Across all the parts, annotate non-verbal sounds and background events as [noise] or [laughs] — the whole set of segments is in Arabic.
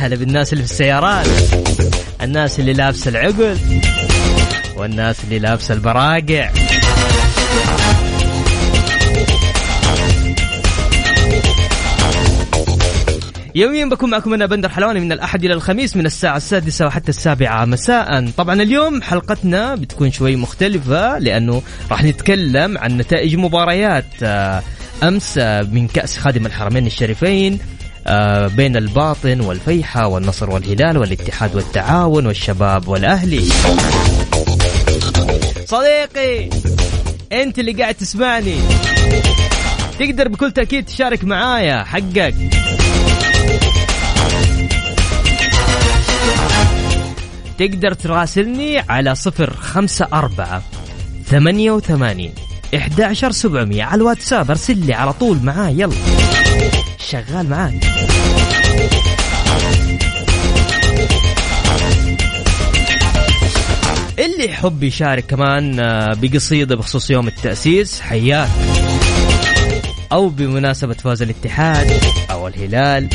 هلا بالناس اللي في السيارات الناس اللي لابسة العقل والناس اللي لابسة البراقع. يوميا بكون معكم أنا بندر حلواني من الأحد إلى الخميس من الساعة السادسة وحتى السابعة مساء. طبعا اليوم حلقتنا بتكون شوي مختلفة لأنه راح نتكلم عن نتائج مباريات آه، أمس آه، من كأس خادم الحرمين الشريفين. بين الباطن والفيحة والنصر والهلال والاتحاد والتعاون والشباب والأهلي. صديقي أنت اللي قاعد تسمعني. تقدر بكل تأكيد تشارك معايا حقك. تقدر تراسلني على صفر خمسة أربعة ثمانية وثمانين إحدى عشر سبعمية على الواتساب. أرسل لي على طول معاي يلا. شغال معاك. اللي يحب يشارك كمان آه، بقصيدة بخصوص يوم التأسيس حياك. أو بمناسبة فوز الاتحاد أو الهلال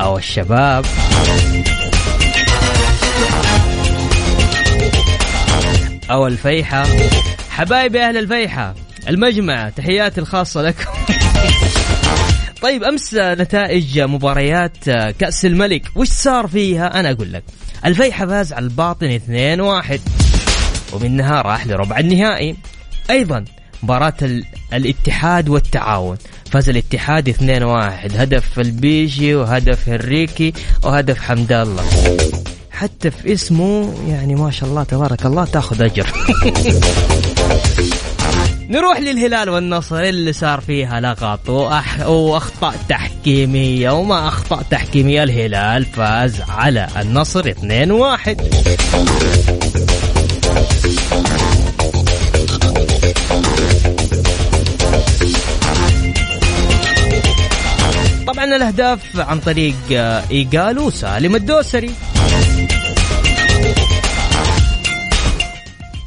أو الشباب. أو الفيحة. حبايبي أهل الفيحة المجمع تحياتي الخاصة لكم. طيب أمس نتائج مباريات كأس الملك. وش صار فيها؟ أنا أقول لك. الفيحة فاز على الباطن 2-1 ومنها راح لربع النهائي. أيضا مباراة ال- الاتحاد والتعاون. فاز الاتحاد 2-1 هدف البيشي وهدف هنريكي وهدف حمد الله. حتى في اسمه يعني ما شاء الله تبارك الله تاخذ أجر. [laughs] نروح للهلال والنصر اللي صار فيها لغط وأح... واخطاء تحكيمية وما اخطاء تحكيمية الهلال فاز على النصر 2-1 طبعا الأهداف عن طريق آه، إيجالو وسالم الدوسري.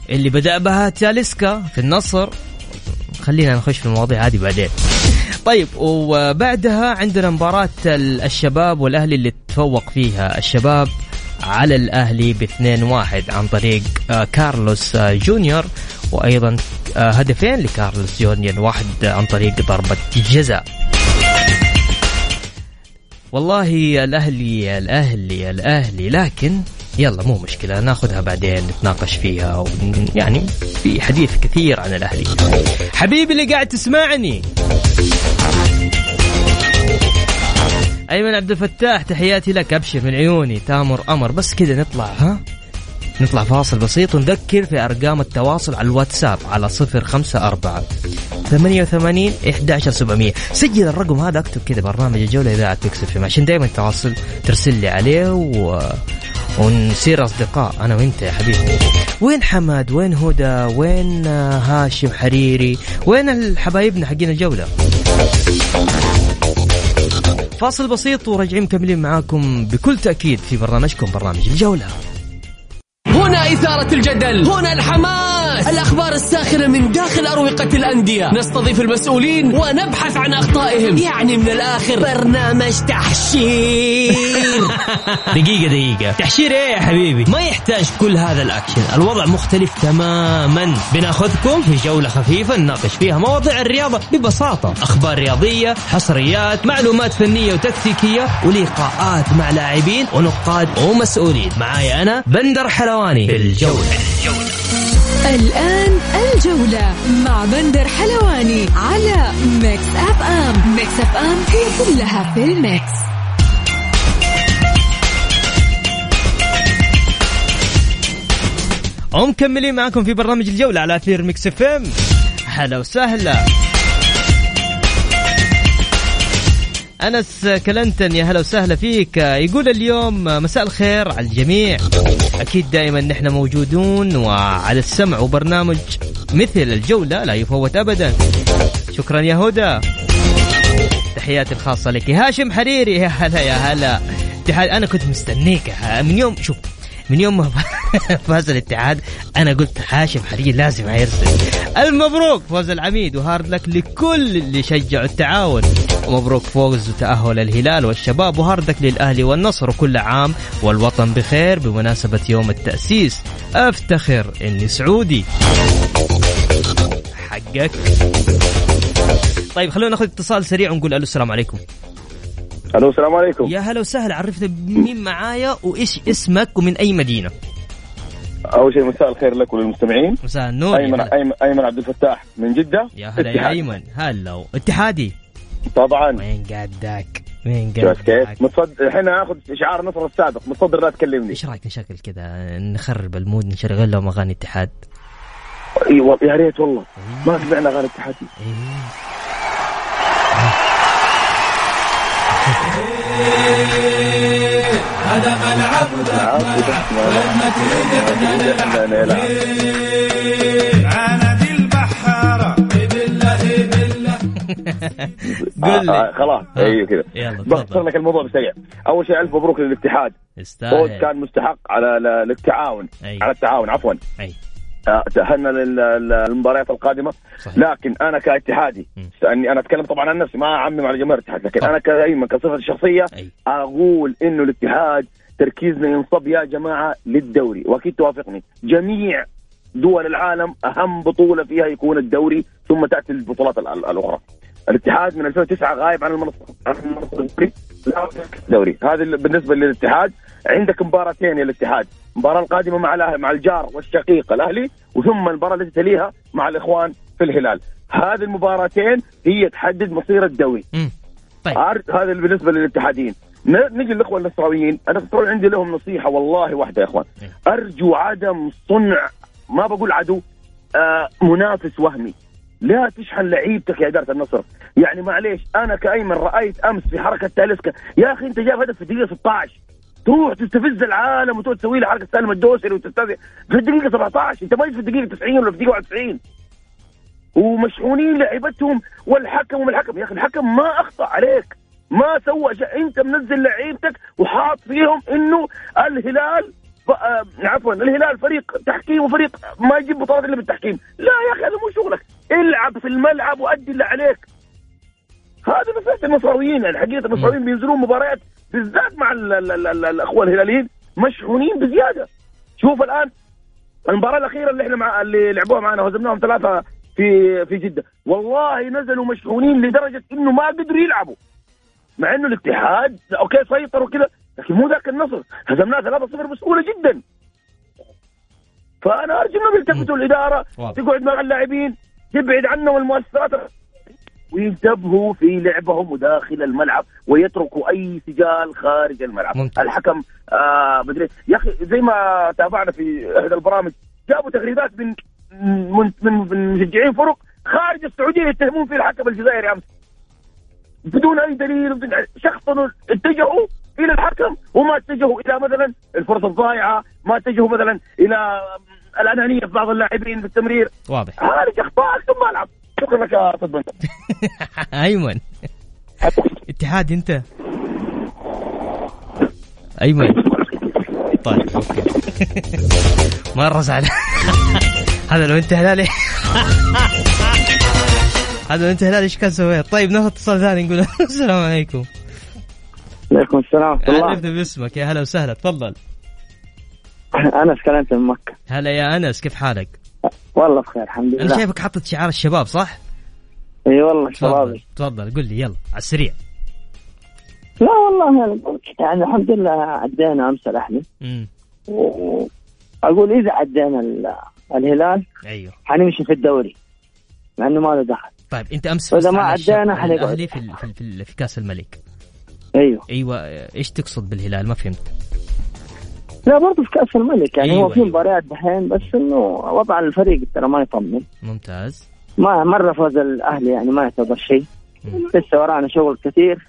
اللي بدأ بها تاليسكا في النصر. خلينا نخش في المواضيع هذه بعدين. طيب وبعدها عندنا مباراة ال- الشباب والأهلي اللي تفوق فيها. الشباب على الأهلي ب 2-1 عن طريق آه، كارلوس آه، جونيور وأيضا آه، هدفين لكارلوس جونيور واحد عن طريق ضربة جزاء. والله الأهلي الأهلي الأهلي لكن يلا مو مشكلة ناخذها بعدين نتناقش فيها. يعني في حديث كثير عن الأهلي. حبيبي اللي قاعد تسمعني. أيمن عبد الفتاح تحياتي لك أبشر من عيوني. تامر أمر بس كذا نطلع ها؟ نطلع فاصل بسيط ونذكر في أرقام التواصل على الواتساب على صفر خمسة أربعة ثمانية وثمانين إحدى عشر سبعمية. سجل الرقم هذا اكتب كذا برنامج الجولة إذاعة فيما عشان دائما تواصل ترسل لي عليه و... ونصير أصدقاء أنا وأنت يا حبيبي. وين حماد؟ وين هدى؟ وين هاشم حريري؟ وين الحبايبنا حقين الجولة؟ فاصل بسيط وراجعين مكملين معاكم بكل تأكيد في برنامجكم برنامج الجولة. هنا إثارة الجدل هنا الحماس. الأخبار الساخنة من داخل أروقة الأندية. نستضيف المسؤولين ونبحث عن أخطائهم. يعني من الآخر. برنامج تحشير. [laughs] دقيقة دقيقة. تحشير إيه يا حبيبي؟ ما يحتاج كل هذا الأكشن. الوضع مختلف تماما. بناخذكم في جولة خفيفة نناقش فيها مواضيع الرياضة ببساطة. أخبار رياضية حصريات معلومات فنية وتكتيكية ولقاءات مع لاعبين ونقاد ومسؤولين. معاي أنا بندر حلواني. في الجولة. الآن الجولة مع بندر حلواني على Mix FM Mix FM هي كلها في ال mix. ومكملين معكم في برنامج الجولة على أثير Mix FM هلا وسهلا. أنس كلنتن يا هلا وسهلا فيك. يقول اليوم مساء الخير على الجميع. أكيد دائما نحن موجودون وعلى السمع وبرنامج مثل الجولة لا يفوت أبدا. شكرا يا هدى. تحياتي الخاصة لك. هاشم حريري. يا هلا يا هلا. أنا كنت مستنيك. من يوم شوف. من يوم ما [laughs] فاز الاتحاد أنا قلت هاشم حريري لازم هيرسل. المبروك فوز العميد و hard luck لكل اللي شجعوا التعاون. ومبروك فوز وتأهل الهلال والشباب و hard luck للأهلي والنصر وكل عام والوطن بخير بمناسبة يوم التأسيس. أفتخر إني سعودي. حقك. طيب خلونا ناخذ اتصال سريع ونقول ألو السلام عليكم. ألو السلام عليكم. يا هلا وسهلا عرفنا مين معايا وإيش اسمك ومن أي مدينة. أول شيء مساء الخير لك وللمستمعين. مساء النور ايمن. ايمن أيمن عبد الفتاح من جدة. يا هلا يا. أيمن هلا. اتحادي؟ طبعا. وين قدك وين كيف؟ قدك متصد الحين آخذ شعار نصر السابق متصدر لا تكلمني. إيش رأيك نشغل كذا؟ نخرب المود نشغل لهم أغاني اتحاد. أيوه يا ريت والله. ما سمعنا أغاني [laughs] قل لي. آه خلاص آه. أيوه كذا. بختصر لك الموضوع بسريع. أول شيء ألف مبروك للاتحاد. فوز يستاهل كان مستحق على أي. على التعاون عفوا. لل- للمباريات القادمة. صحيح. لكن أنا كاتحادي مم. لأني أنا أتكلم طبعا عن نفسي ما أعمم على جماهير الاتحاد لكن طبعا. كأيمن كصفة شخصية أي. أقول إنه الاتحاد تركيزنا ينصب يا جماعة للدوري وأكيد توافقني. جميع دول العالم أهم بطولة فيها يكون الدوري ثم تأتي البطولات ال- ال- الأخرى. الاتحاد من 2009 غايب عن المنصة عن المنصة الدوري. هذا اللي بالنسبة للاتحاد عندك مباراتين يا الاتحاد. المباراة القادمة مع مع الجار والشقيق الأهلي وثم المباراة التي تليها مع الإخوان في الهلال. هذه المباراتين هي تحدد مصير الدوري. طيب. هذا اللي بالنسبة للاتحاديين. ن- نجي للاخوه النصراويين أنا طبعا عندي لهم نصيحة والله واحدة يا إخوان. إيه. أرجو عدم صنع ما بقول عدو آه منافس وهمي. لا تشحن لعيبتك يا إدارة النصر. يعني معليش أنا كأيمن رأيت أمس في حركة تاليسكا يا أخي أنت جايب هدف في الدقيقه 16 تروح تستفز العالم وتروح تسوي له حركة سالم الدوسري وتستفز في الدقيقة 17 انت ما في الدقيقة 90 ولا في الدقيقة 91 ومشحونين لعيبتهم والحكم وما الحكم يا أخي الحكم ما أخطأ عليك. ما سوى شيء. انت منزل لعيبتك وحاط فيهم إنه الهلال. آه، عفوا الهلال فريق تحكيم وفريق ما يجيب بطولات إلا بالتحكيم. لا يا أخي هذا مو شغلك. العب في الملعب وأدي اللي عليك. هذا نصيحه النصراويين يعني حقيقة النصراويين بينزلون مباريات بالذات مع ال ال ال ال الأخوة الهلاليين مشحونين بزيادة. شوف الآن المباراة الأخيرة اللي إحنا مع اللي لعبوها معنا وهزمناهم ثلاثة في في جدة. والله نزلوا مشحونين لدرجة إنه ما قدروا يلعبوا. مع إنه الاتحاد أوكي سيطر وكذا لكن مو ذاك النصر. هزمناه 3-0 بسهولة جدا. فأنا أرجو إنهم يلتفتوا الإدارة. تقعد مع اللاعبين تبعد عنهم المؤثرات وينتبهوا في لعبهم وداخل الملعب ويتركوا أي سجال خارج الملعب. ممتاز. الحكم آه مدري يا أخي زي ما تابعنا في إحدى البرامج جابوا تغريدات من من من, مشجعين فرق خارج السعودية يتهمون فيه الحكم الجزائري أمس. بدون أي دليل بدون اتجهوا إلى الحكم وما اتجهوا إلى مثلا الفرص الضائعه ما اتجهوا مثلا إلى الأنانية في بعض اللاعبين بالتمرير. واضح. خارج أخطاء ثم العب شكرا لك يا بندر [laughs] أيمن. اتحاد أنت؟ أيمن. طيب أوكي. [laughs] مره زعلان [laughs] هذا لو انت هلالي هذا لو انت هلالي إيش كان سويت؟ طيب ناخذ اتصال ثاني نقول السلام عليكم. عليكم السلام ورحمة الله. عرفنا باسمك. يا هلا وسهلا. تفضل. أنا كلمت من مكة. هلا يا أنس كيف حالك؟ والله بخير الحمد أنا لله. شايفك حاطط شعار الشباب صح؟ إي والله شبابي تفضل قل لي يلا على السريع. لا والله يعني, يعني الحمد لله عدينا أمس الأهلي امم وأقول إذا عدينا ال- الهلال أيوه. حنمشي في الدوري إنه ما له دخل. طيب أنت أمس فزت ما عدينا حنقعد. الاهلي في في, في, في كأس الملك. أيوه. أيوه إيش تقصد بالهلال؟ ما فهمت. لا برضه في كأس الملك يعني أيوة، هو في أيوة. مباريات دحين بس إنه وضع الفريق ترى ما يطمن. ممتاز. ما مرة فوز الأهلي يعني ما يعتبر شيء. لسه ورانا شغل كثير.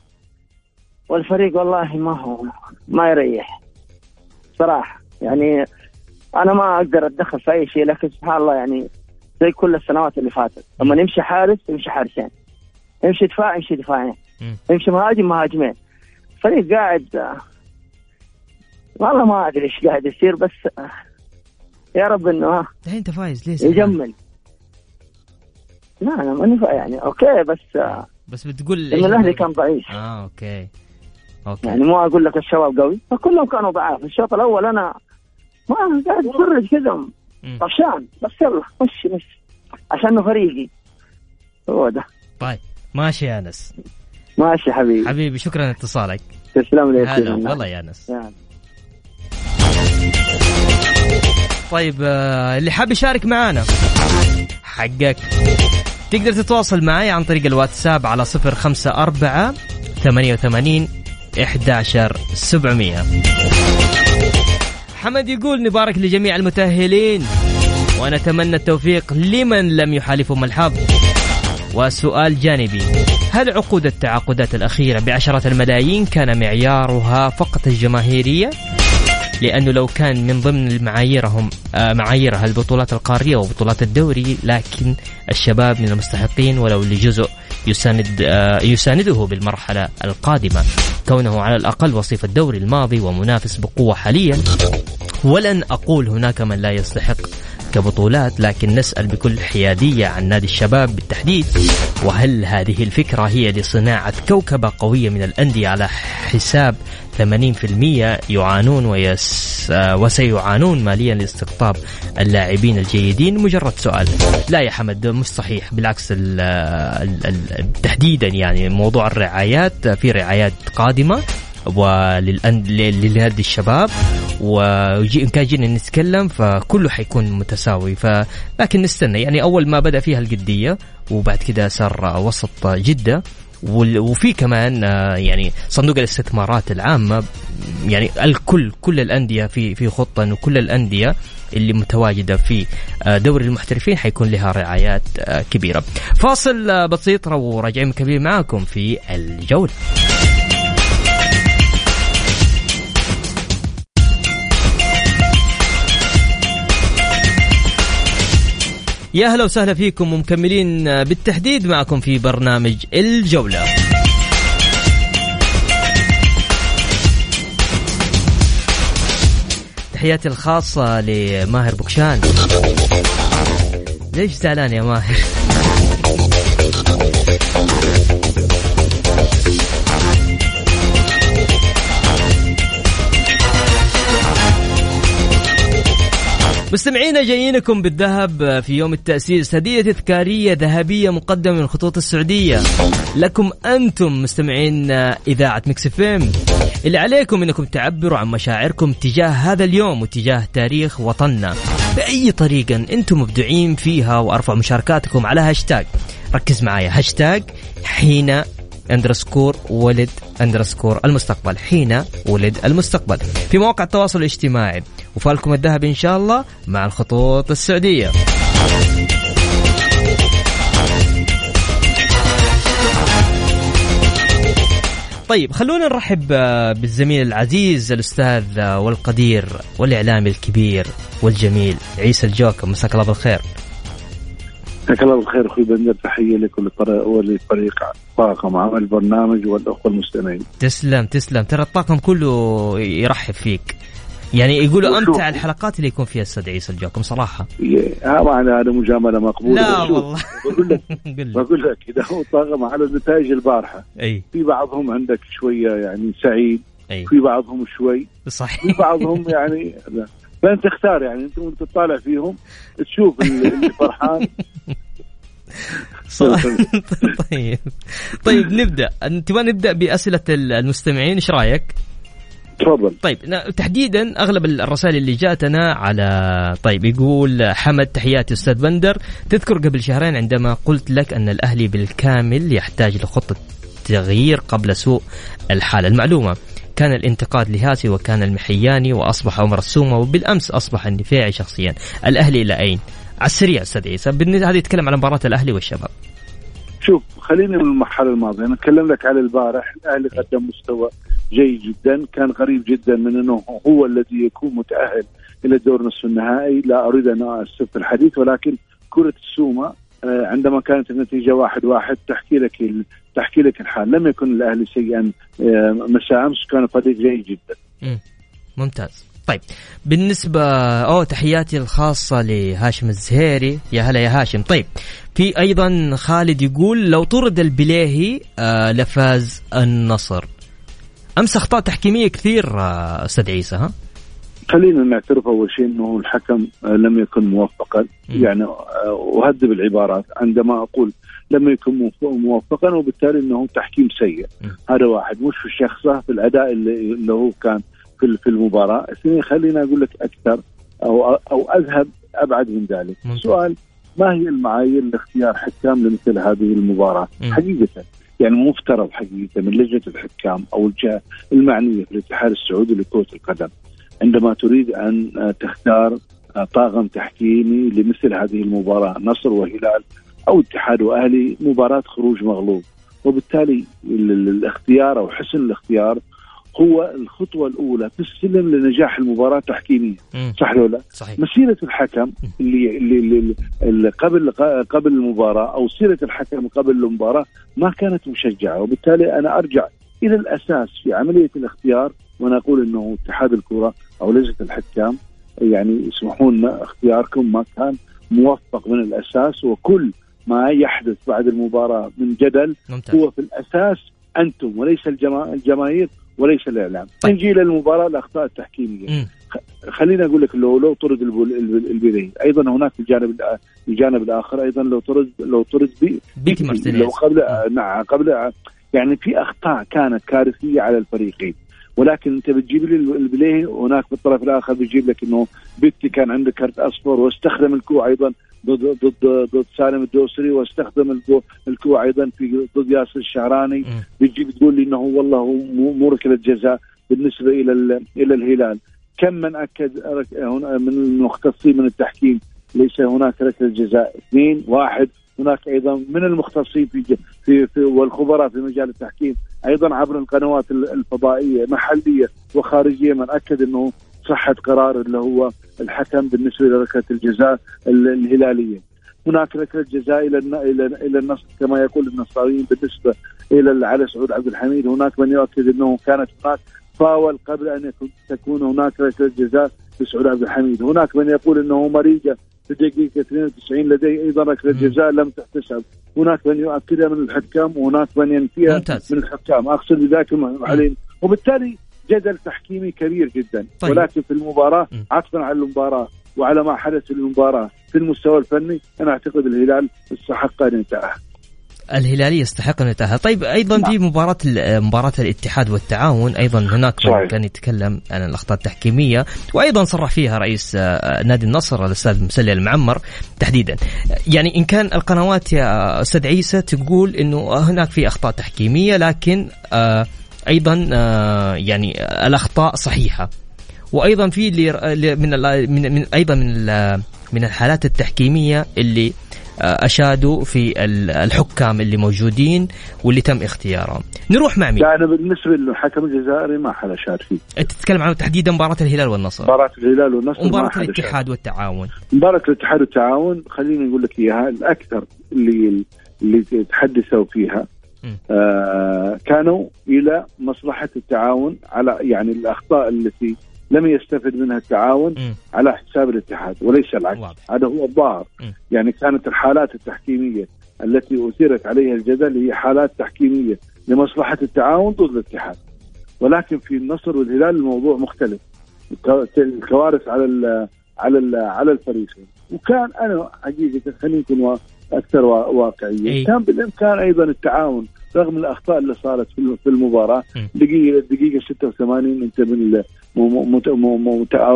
والفريق والله ما هو ما يريح. صراحة يعني أنا ما أقدر أتدخل في أي شيء لكن سبحان الله يعني زي كل السنوات اللي فاتت. لما نمشي حارس يمشي حارسين. يمشي دفاع يمشي دفاعين. يمشي مهاجم مهاجمين. فريق قاعد والله ما أدري إيش قاعد يصير بس آه، يا رب إنه ها الحين أنت فايز ليه زعلان؟ يجمل. لا أنا ماني يعني okay بس آه، بس بتقول إن الأهلي كان ضعيف. آه okay. okay. يعني مو أقول لك الشباب قوي فكلهم كانوا ضعاف. الشوط الأول أنا ما قاعد أتفرج كذا. طفشان بس يلا خش بس عشان فريقي. هو ده. طيب ماشي يا أنس. ماشي حبيبي. حبيبي شكرا لاتصالك. تسلم لي. والله يا أنس. يعني. طيب آه، اللي حاب يشارك معانا حقك. تقدر تتواصل معي عن طريق الواتساب على صفر خمسة أربعة ثمانية وثمانين إحداشر سبعمية. حمد يقول نبارك لجميع المتأهلين ونتمنى التوفيق لمن لم يحالفهم الحظ. وسؤال جانبي هل عقود التعاقدات الأخيرة بعشرة الملايين كان معيارها فقط الجماهيرية؟ لأنه لو كان من ضمن معاييرهم آه، معاييرها البطولات القارية وبطولات الدوري لكن الشباب من المستحقين ولو لجزء يساند آه، يسانده بالمرحلة القادمة. كونه على الأقل وصيف الدوري الماضي ومنافس بقوة حاليا ولن أقول هناك من لا يستحق كبطولات لكن نسأل بكل حيادية عن نادي الشباب بالتحديد. وهل هذه الفكرة هي لصناعة كوكبة قوية من الأندية على حساب 80% يعانون ويس آه، وسيعانون ماليا لاستقطاب اللاعبين الجيدين. مجرد سؤال. لا يا حمد مش صحيح. بالعكس ال ال تحديدا يعني موضوع الرعايات في رعايات قادمة وللأند... لنادي الشباب. وإن كان جينا نتكلم فكله حيكون متساوي. ف... لكن نستنى. يعني أول ما بدأ فيها القدية وبعد كده صار وسط وال- وفي كمان آه، يعني صندوق الاستثمارات العامة يعني الكل كل الأندية في في خطة إنه كل الأندية اللي متواجدة في آه، دوري المحترفين حيكون لها رعايات آه، كبيرة. فاصل بسيط وراجعين مكملين معاكم في الجولة. يا هلا وسهلا فيكم ومكملين بالتحديد معكم في برنامج الجولة تحياتي الخاصة لماهر بوكشان ليش زعلان يا ماهر؟ مستمعينا جايينكم بالذهب في يوم التأسيس. هدية تذكارية ذهبية مقدمة من خطوط السعودية. لكم أنتم مستمعين إذاعة Mix FM. اللي عليكم أنكم تعبروا عن مشاعركم تجاه هذا اليوم وتجاه تاريخ وطننا. بأي طريقة أنتم مبدعين فيها وأرفعوا مشاركاتكم على هاشتاج. ركز معايا هاشتاج حين underscore ولد underscore المستقبل. حين ولد المستقبل. في مواقع التواصل الاجتماعي. وفالكم الذهب إن شاء الله مع الخطوط السعودية. طيب خلونا نرحب بالزميل العزيز الأستاذ والقدير والإعلامي الكبير والجميل عيسى الجوكر. مساك الله بالخير. جزاك الله بالخير أخوي بندر تحية لك ولفريق طاقم عمل البرنامج والأخوة المستمعين. تسلم تسلم ترى الطاقم كله يرحب فيك يعني يقولوا. أمتع الحلقات اللي يكون فيها أستاذ عيسى الجوكم صراحة معنى هذا مجاملة مقبولة لا والله بقول لك. [laughs] بقول لك إذا هو طاغم على نتائج البارحة أي في بعضهم عندك شوية يعني سعيد أي في بعضهم شوي صحيح في بعضهم يعني. فأنت اختار يعني أنت وأنت تطالع فيهم تشوف [laughs] اللي فرحان صح. [laughs] طيب. طيب. نبدأ. تبغى نبدأ بأسئلة المستمعين إيش رأيك؟ تفضل. طيب تحديدا أغلب الرسائل اللي جاتنا على طيب يقول حمد تحياتي أستاذ بندر. تذكر قبل شهرين عندما قلت لك أن الأهلي بالكامل يحتاج لخطة تغيير قبل سوء الحال المعلومة كان الانتقاد لهاسي وكان المحياني وأصبح عمر السومة وبالأمس أصبح النفيعي شخصيا. الأهلي إلى أين؟ على السريع أستاذ عيسى. بالن- هذا يتكلم على مباراة الأهلي والشباب. شوف خليني من المرحلة الماضية. أنا أتكلم لك على البارح. الأهلي قدم مستوى جيد جدا. كان قريب جدا من إنه هو الذي يكون متأهل إلى دور نصف النهائي. لا أريد أن استف الحديث ولكن كرة السومة آه، عندما كانت النتيجة واحد واحد تحكي لك تحكي لك الحال. لم يكن الأهلي سيئا آه، مساء أمس. كان فريق جيد جدا. ممتاز. طيب بالنسبة أوه تحياتي الخاصة لهاشم الزهيري. يا هلا يا هاشم. طيب في أيضا خالد يقول لو طرد البليهي آه لفاز النصر. أمس أخطاء تحكيمية كثير آه أستاذ عيسى ها؟ خلينا نعترف أول شيء إنه الحكم آه، لم يكن موفقا. يعني اهذب العبارات. عندما أقول لم يكن موف- موفقا وبالتالي إنه تحكيم سيء. هذا واحد. مش في الشخصه في الأداء اللي, اللي هو كان في في المباراة اثنين خلينا أقول لك أكثر أو أو أذهب أبعد من ذلك ممتاز. سؤال ما هي المعايير لاختيار حكام لمثل هذه المباراة مم. حقيقة يعني مفترض حقيقة من لجنة الحكام أو الجهة المعنية في الاتحاد السعودي لكرة القدم عندما تريد أن تختار طاقم تحكيمي لمثل هذه المباراة نصر وهلال أو اتحاد وأهلي مباراة خروج مغلوب وبالتالي ال- ال- الاختيار أو حسن الاختيار هو الخطوة الأولى في السلم لنجاح المباراة تحكيميا. صح ولا لا؟ صحيح مسيرة الحكم اللي اللي, اللي, اللي قبل قبل المباراة أو سيرة الحكم قبل المباراة ما كانت مشجعة وبالتالي أنا أرجع إلى الأساس في عملية الاختيار وأنا أقول إنه اتحاد الكرة أو لجنة الحكام يعني يسمحون لنا اختياركم ما كان موفق من الأساس وكل ما يحدث بعد المباراة من جدل ممتاز هو في الأساس أنتم وليس الجما... الجماهير وليس الإعلام. طيب. نجي إلى المباراة الأخطاء التحكيمية. مم. خليني أقول لك لو لو طرد البيلي أيضا هناك الجانب الجانب الآخر أيضا لو طرد لو طرد بي بيتي مارتينيز. لو قبل نعم قبل يعني في أخطاء كانت كارثية على الفريقين ولكن أنت بتجيب لي البليه هناك في الطرف الآخر بيجيب لك إنه بيتي كان عنده كرت أصفر واستخدم الكوع أيضا ضد ضد ضد سالم الدوسري واستخدم الكو- الكوع أيضا في ضد ياسر الشعراني. مم. بتجي بتقول لي إنه والله هو مو ركلة جزاء بالنسبة إلى ال- إلى الهلال. كم من أكد هنا- من المختصين من التحكيم ليس هناك ركلة جزاء. اثنين واحد. هناك أيضا من المختصين في في, في والخبراء في مجال التحكيم. أيضا عبر القنوات ال- الفضائية محلية وخارجية من أكد إنه صحة قرار اللي هو الحكم بالنسبة لركلة الجزاء ال- الهلالية. هناك ركلة جزاء إلى إلى إلى النصر كما يقول النصراويين بالنسبة إلى علي سعود عبد الحميد. هناك من يؤكد أنه كانت هناك فاول قبل أن تكون هناك ركلة جزاء لسعود عبد الحميد، هناك من يقول أنه مريجة في الدقيقه 92 لديه أيضا ركلة مم. جزاء لم تحتسب، هناك من يؤكدها من الحكام وهناك من ينفيها ممتاز. من الحكام، أقصد بذلك الم- عليهم، وبالتالي جدل تحكيمي كبير جدا، طيب. ولكن في المباراة. عطفا على المباراة وعلى ما حدث في المباراة في المستوى الفني أنا أعتقد الهلال استحق أن يتاهل. الهلالي يستحق أن يتاهل طيب أيضا في مباراة ال- مباراة الاتحاد والتعاون أيضا هناك من. كان يتكلم عن الأخطاء التحكيمية وأيضا صرح فيها رئيس آه، نادي النصر الأستاذ مسلي المعمر تحديدا يعني إن كان القنوات يا أستاذ عيسى تقول إنه هناك في أخطاء تحكيمية لكن آه، أيضا آه، يعني الأخطاء صحيحة. وأيضا في من من من أيضا من من الحالات التحكيمية اللي آه، أشادوا في ال- الحكام اللي موجودين واللي تم اختيارهم. نروح مع مين؟ لا أنا بالنسبة للحكم الجزائري ما حدا شاد فيه. انت تتكلم عن تحديدا مباراة الهلال والنصر. مباراة الهلال والنصر ومباراه. الاتحاد والتعاون. مباراة الاتحاد والتعاون خليني أقول لك إياها الأكثر اللي اللي تحدثوا فيها كانوا إلى مصلحة التعاون على يعني الأخطاء التي لم يستفد منها التعاون مم. على حساب الاتحاد وليس العكس واضح. هذا هو الظاهر. يعني كانت الحالات التحكيمية التي أثيرت عليها الجدل هي حالات تحكيمية لمصلحة التعاون ضد الاتحاد ولكن في النصر والهلال الموضوع مختلف الك- الكوارث على ال على ال على الفريقين وكان أنا حقيقه وا- أكثر وا- واقعية. إي. كان بالإمكان أيضا التعاون رغم الأخطاء اللي صارت في الم- في المباراة. م. دقيقه الدقيقه 86 أنت من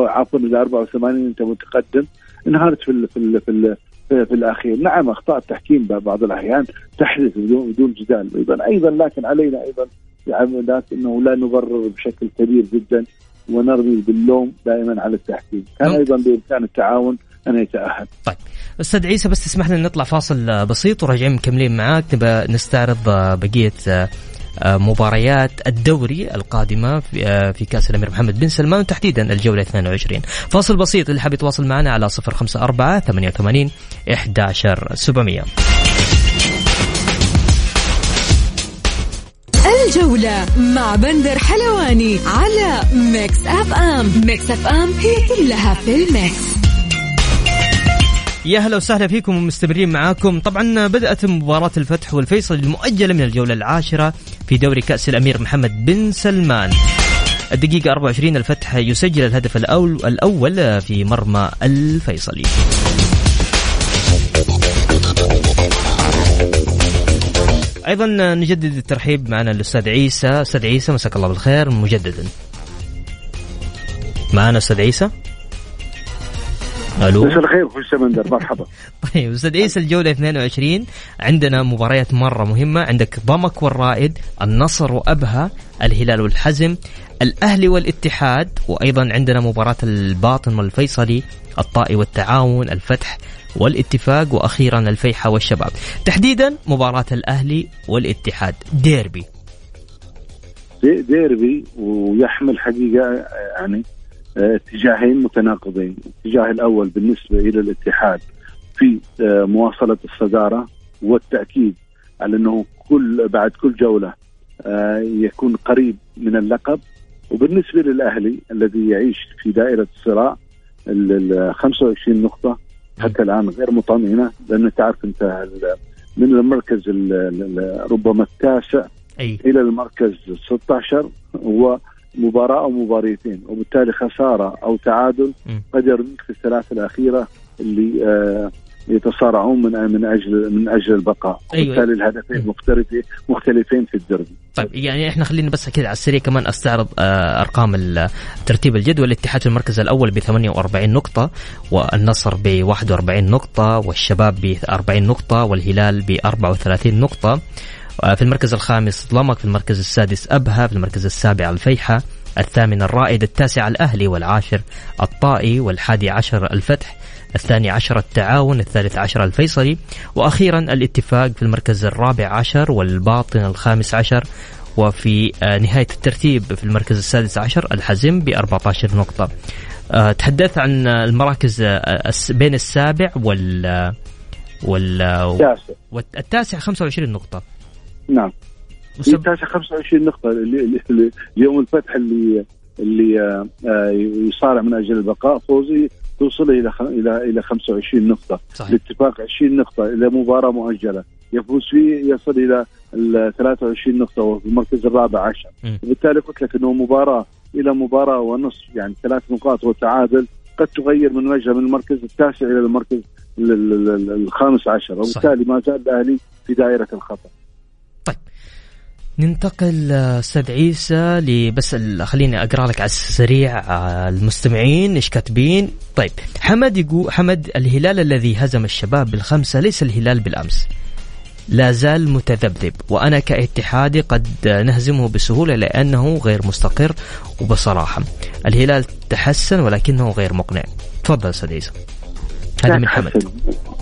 عفوا ال 84 أنت متقدم. انهارت في ال في ال في, ال في, في الأخير. نعم أخطاء التحكيم بعض الأحيان تحدث بدون بدون جدال أيضا. أيضا لكن علينا أيضا يعني ذات إنه لا نبرر بشكل كبير جدا ونرمي باللوم دائما على التحكيم. كان ممتاز. أيضا بإمكان التعاون أن يتأهل. طيب. أستاذ عيسى بس تسمح لنا نطلع فاصل آه، بسيط وراجعين مكملين معاك. نبى نستعرض آه، بقية آه، مباريات الدوري القادمة في في كأس الأمير محمد بن سلمان وتحديدا الجولة 22 فاصل بسيط اللي حاب يتواصل معنا على 054 88 11700 الجولة مع بندر حلواني على Mix FM. Mix FM هي كلها في ال mix. يا هلا وسهلا فيكم ومستمرين معاكم. طبعا بدأت مباراة الفتح والفيصل المؤجلة من الجولة العاشرة في دوري كأس الأمير محمد بن سلمان. الدقيقة 24 الفتح يسجل الهدف الأول, الأول في مرمى الفيصلي. أيضا نجدد الترحيب معنا الأستاذ عيسى. أستاذ عيسى مساك الله بالخير مجددا. معنا أستاذ عيسى؟ ألو؟ مساء الخير أخوي سمندر مرحبا. طيب أستاذ عيسى الجولة 22 عندنا مباريات مرة مهمة. عندك ضمك والرائد النصر وأبها الهلال والحزم الأهلي والاتحاد وأيضا عندنا مباراة الباطن والفيصلي الطائي والتعاون الفتح والاتفاق وأخيرا الفيحة والشباب. تحديدا مباراة الأهلي والاتحاد ديربي. دي- ديربي ويحمل حقيقة يعني اتجاهين متناقضين، الاتجاه الأول بالنسبة إلى الاتحاد في آه، مواصلة الصداره والتأكيد على أنه كل بعد كل جولة آه، يكون قريب من اللقب. وبالنسبة للأهلي الذي يعيش في دائرة الصراع ال ال 25 نقطة حتى الآن غير مطمئنة لأنه تعرف ال- من المركز ال- ال- ربما التاسع أي. إلى المركز 16 هو مباراة أو مباريتين وبالتالي خسارة أو تعادل. قد يرميك في الثلاث الأخيرة اللي آه يتصارعون من من أجل من أجل البقاء أيوة. وبالتالي الهدفين. مختلفين مختلفين في الدربي طيب يعني إحنا خلينا بس كذا على السريع كمان أستعرض آه، أرقام ترتيب الجدول الاتحاد في المركز الأول ب 48 نقطة والنصر ب 41 نقطة والشباب ب 40 نقطة والهلال ب 34 نقطة آه، في المركز الخامس ضمك في المركز السادس أبها في المركز السابع الفيحة الثامن الرائد التاسع الأهلي والعاشر الطائي والحادي عشر الفتح الثاني عشر التعاون الثالث عشر الفيصلي وأخيرا الاتفاق في المركز الرابع عشر والباطن الخامس عشر وفي آه، نهاية الترتيب في المركز السادس عشر الحزم ب 14 نقطة. آه، تحدثت عن المراكز آه، بين السابع وال وال تاسع والتاسع 25 نقطة. نعم. وسب- التاسع 25 نقطة. اللي اللي- اللي اليوم الفتح اللي اللي آه، يصارع من أجل البقاء فوزي توصل إلى إلى إلى 25 نقطة. صحيح. الاتفاق 20 نقطة. إلى مباراة مؤجلة. يفوز فيه يصل إلى ال 23 نقطة وفي المركز الرابع عشر. وبالتالي قلت لك أنه مباراة إلى مباراة ونصف يعني ثلاث نقاط وتعادل قد تغير من وجهة من المركز التاسع إلى المركز ال- ال- ال- الخامس عشر. وبالتالي ما زال الأهلي في دائرة الخطر ننتقل آه، أستاذ عيسى لبس خليني أقرأ لك على السريع آه، المستمعين إيش كاتبين. طيب حمد يقول حمد الهلال الذي هزم الشباب بالخمسة ليس الهلال بالأمس. لا زال متذبذب وأنا كاتحادي قد نهزمه بسهولة لأنه غير مستقر وبصراحة. الهلال تحسن ولكنه غير مقنع. تفضل أستاذ هذا من حمد.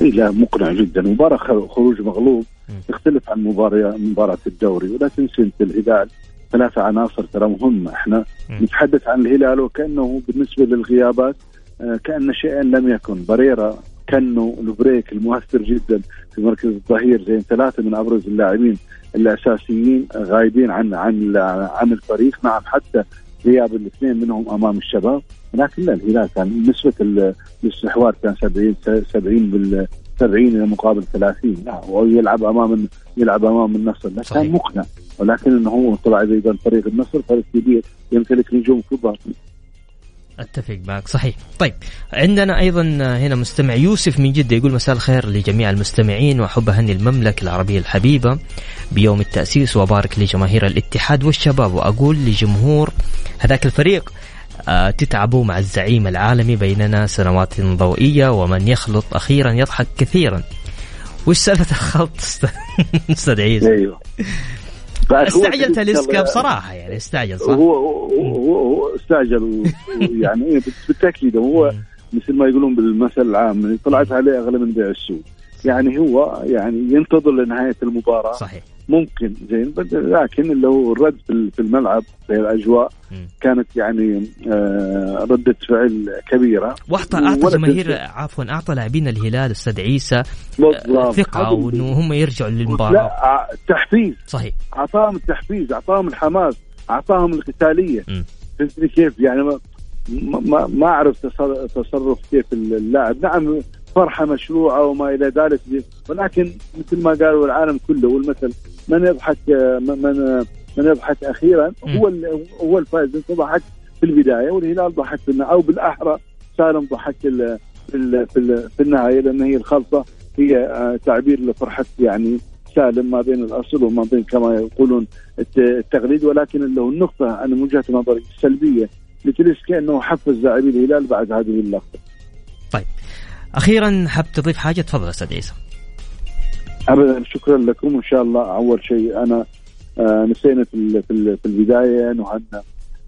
إيه لا مقنع جدا. مباراة خروج مغلوب. تختلف عن مباراة مباراة الدوري. ولا تنسى أنت الهلال ثلاثة عناصر ترى مهمة إحنا مم. نتحدث عن الهلال وكأنه بالنسبة للغيابات آه، كأن شيئا لم يكن. بريرا كنو البريك المؤثر جدا في مركز الظهير زين ثلاثة من أبرز اللاعبين الأساسيين غايبين عن عن عن الفريق. نعم حتى غياب الاثنين منهم أمام الشباب لكن لا الهلال كان نسبة ال- الاستحواذ كان 70 70 بال 70 إلى مقابل 30 لا هو يلعب أمام يلعب أمام النصر. لا. كان مقنع. ولكن إنه هو طلع أيضا فريق النصر فريق كبير يمتلك نجوم كبار. أتفق معك. صحيح. طيب عندنا أيضا هنا مستمع يوسف من جدة يقول مساء الخير لجميع المستمعين وأحب أهني المملكة العربية الحبيبة بيوم التأسيس وأبارك لجماهير الاتحاد والشباب وأقول لجمهور هذاك الفريق آه، تتعبوا مع الزعيم العالمي بيننا سنوات ضوئية ومن يخلط أخيرا يضحك كثيرا. وش سالفه الخلط أستاذ عيسى؟ أيوه. بعد هو استعجل تاليسكا هو- بصراحه يعني. استعجل صح؟ هو هو هو, استعجل ويعني [laughs] إيه بالتأكيد هو مثل ما يقولون بالمثل العام طلعت عليه أغلى من بيع السوق. يعني هو يعني ينتظر لنهاية المباراة. صحيح. ممكن زين لكن اللي هو الرد في ال- في الملعب في الأجواء. كانت يعني آه ردة فعل كبيرة واعطى أعطى جماهير. عفوا أعطى لاعبين الهلال أستاذ عيسى بالضبط. ثقة وإنه هم يرجعوا لا للمباراه ع- تحفيز صحيح أعطاهم التحفيز أعطاهم الحماس أعطاهم القتالية. فهمتني كيف يعني ما ما, ما أعرف تصر- تصرف كيف اللاعب نعم فرحة مشروعة وما إلى ذلك. ولكن مثل ما قالوا العالم كله والمثل من يضحك من من يضحك أخيرا. هو هو الفائز. إنت ضحك في البداية والهلال ضحك في أو بالأحرى سالم ضحك في في في, ال- في النهاية لأن هي الخلطة هي آه، تعبير لفرحة يعني سالم ما بين الأصل وما بين كما يقولون الت- التغليد ولكن هو النقطة أنا من وجهة نظري السلبية لتلسكا أنه حفز لاعبي الهلال بعد هذه اللقطة. أخيرا حاب تضيف حاجة؟ تفضل أستاذ عيسى. ابدا شكرا لكم. وإن شاء الله أول شيء أنا آه نسينا في في ال- في البداية نهنئ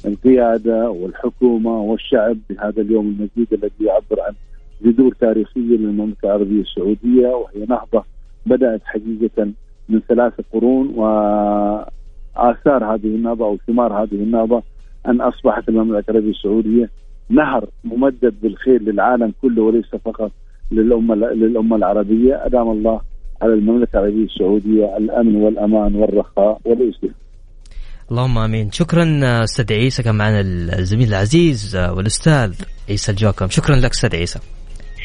القيادة والحكومة والشعب بهذا اليوم المجيد الذي يعبر عن جذور تاريخية للمملكة العربية السعودية وهي نهضة بدأت حقيقة من ثلاثة قرون وآثار هذه النهضة أو ثمار هذه النهضة أن أصبحت المملكة العربية السعودية نهر ممدد بالخير للعالم كله وليس فقط للأمة للأمة العربية. أدام الله على المملكة العربية السعودية الأمن والأمان والرخاء والازدهار. اللهم آمين. شكرا أستاذ عيسى كان معنا الزميل العزيز والأستاذ عيسى الجوكم شكرا لك أستاذ عيسى.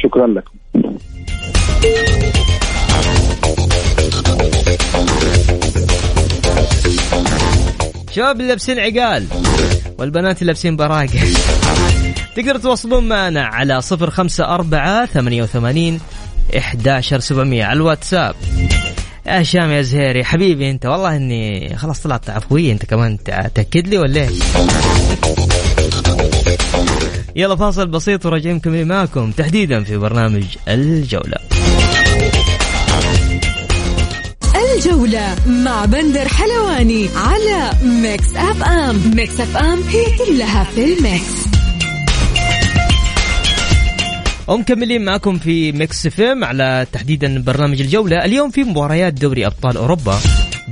شكرا لكم. شباب اللي لابسين عقال والبنات اللي لابسين براقع تقدر تواصلون معنا على صفر خمسة أربعة ثمانية وثمانين إحداشر سبعمية على الواتساب. يا هشام يا زهيري حبيبي أنت والله إني خلاص طلعت عفوية. أنت كمان تأكد لي ولا إيه؟ يلا فاصل بسيط وراجعين مكملين معكم تحديدا في برنامج الجولة. الجولة مع بندر حلواني على Mix FM. Mix FM هي كلها في ال mix. ومكملين معكم في ميكس إف إم وعلى تحديدا برنامج الجولة. اليوم في مباريات دوري أبطال أوروبا.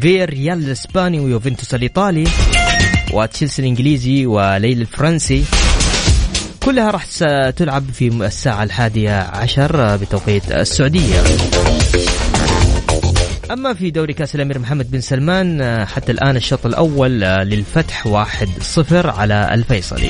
في ريال الإسباني ويوفنتوس الإيطالي وتشيلسي الإنجليزي وليل الفرنسي. كلها راح تلعب في الساعة الحادية عشر بتوقيت السعودية. أما في دوري كأس الأمير محمد بن سلمان حتى الآن الشوط الأول للفتح واحد صفر على الفيصلي.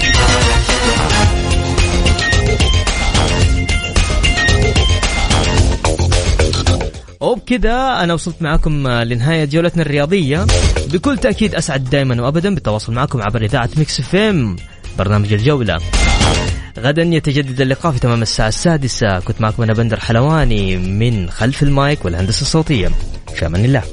وبكذا أنا وصلت معكم لنهاية جولتنا الرياضية. بكل تأكيد أسعد دائما وابدا بالتواصل معكم عبر إذاعة ميكس إف إم برنامج الجولة. غدا يتجدد اللقاء في تمام الساعة السادسة. كنت معكم أنا بندر حلواني من خلف المايك والهندسة الصوتية. في الله.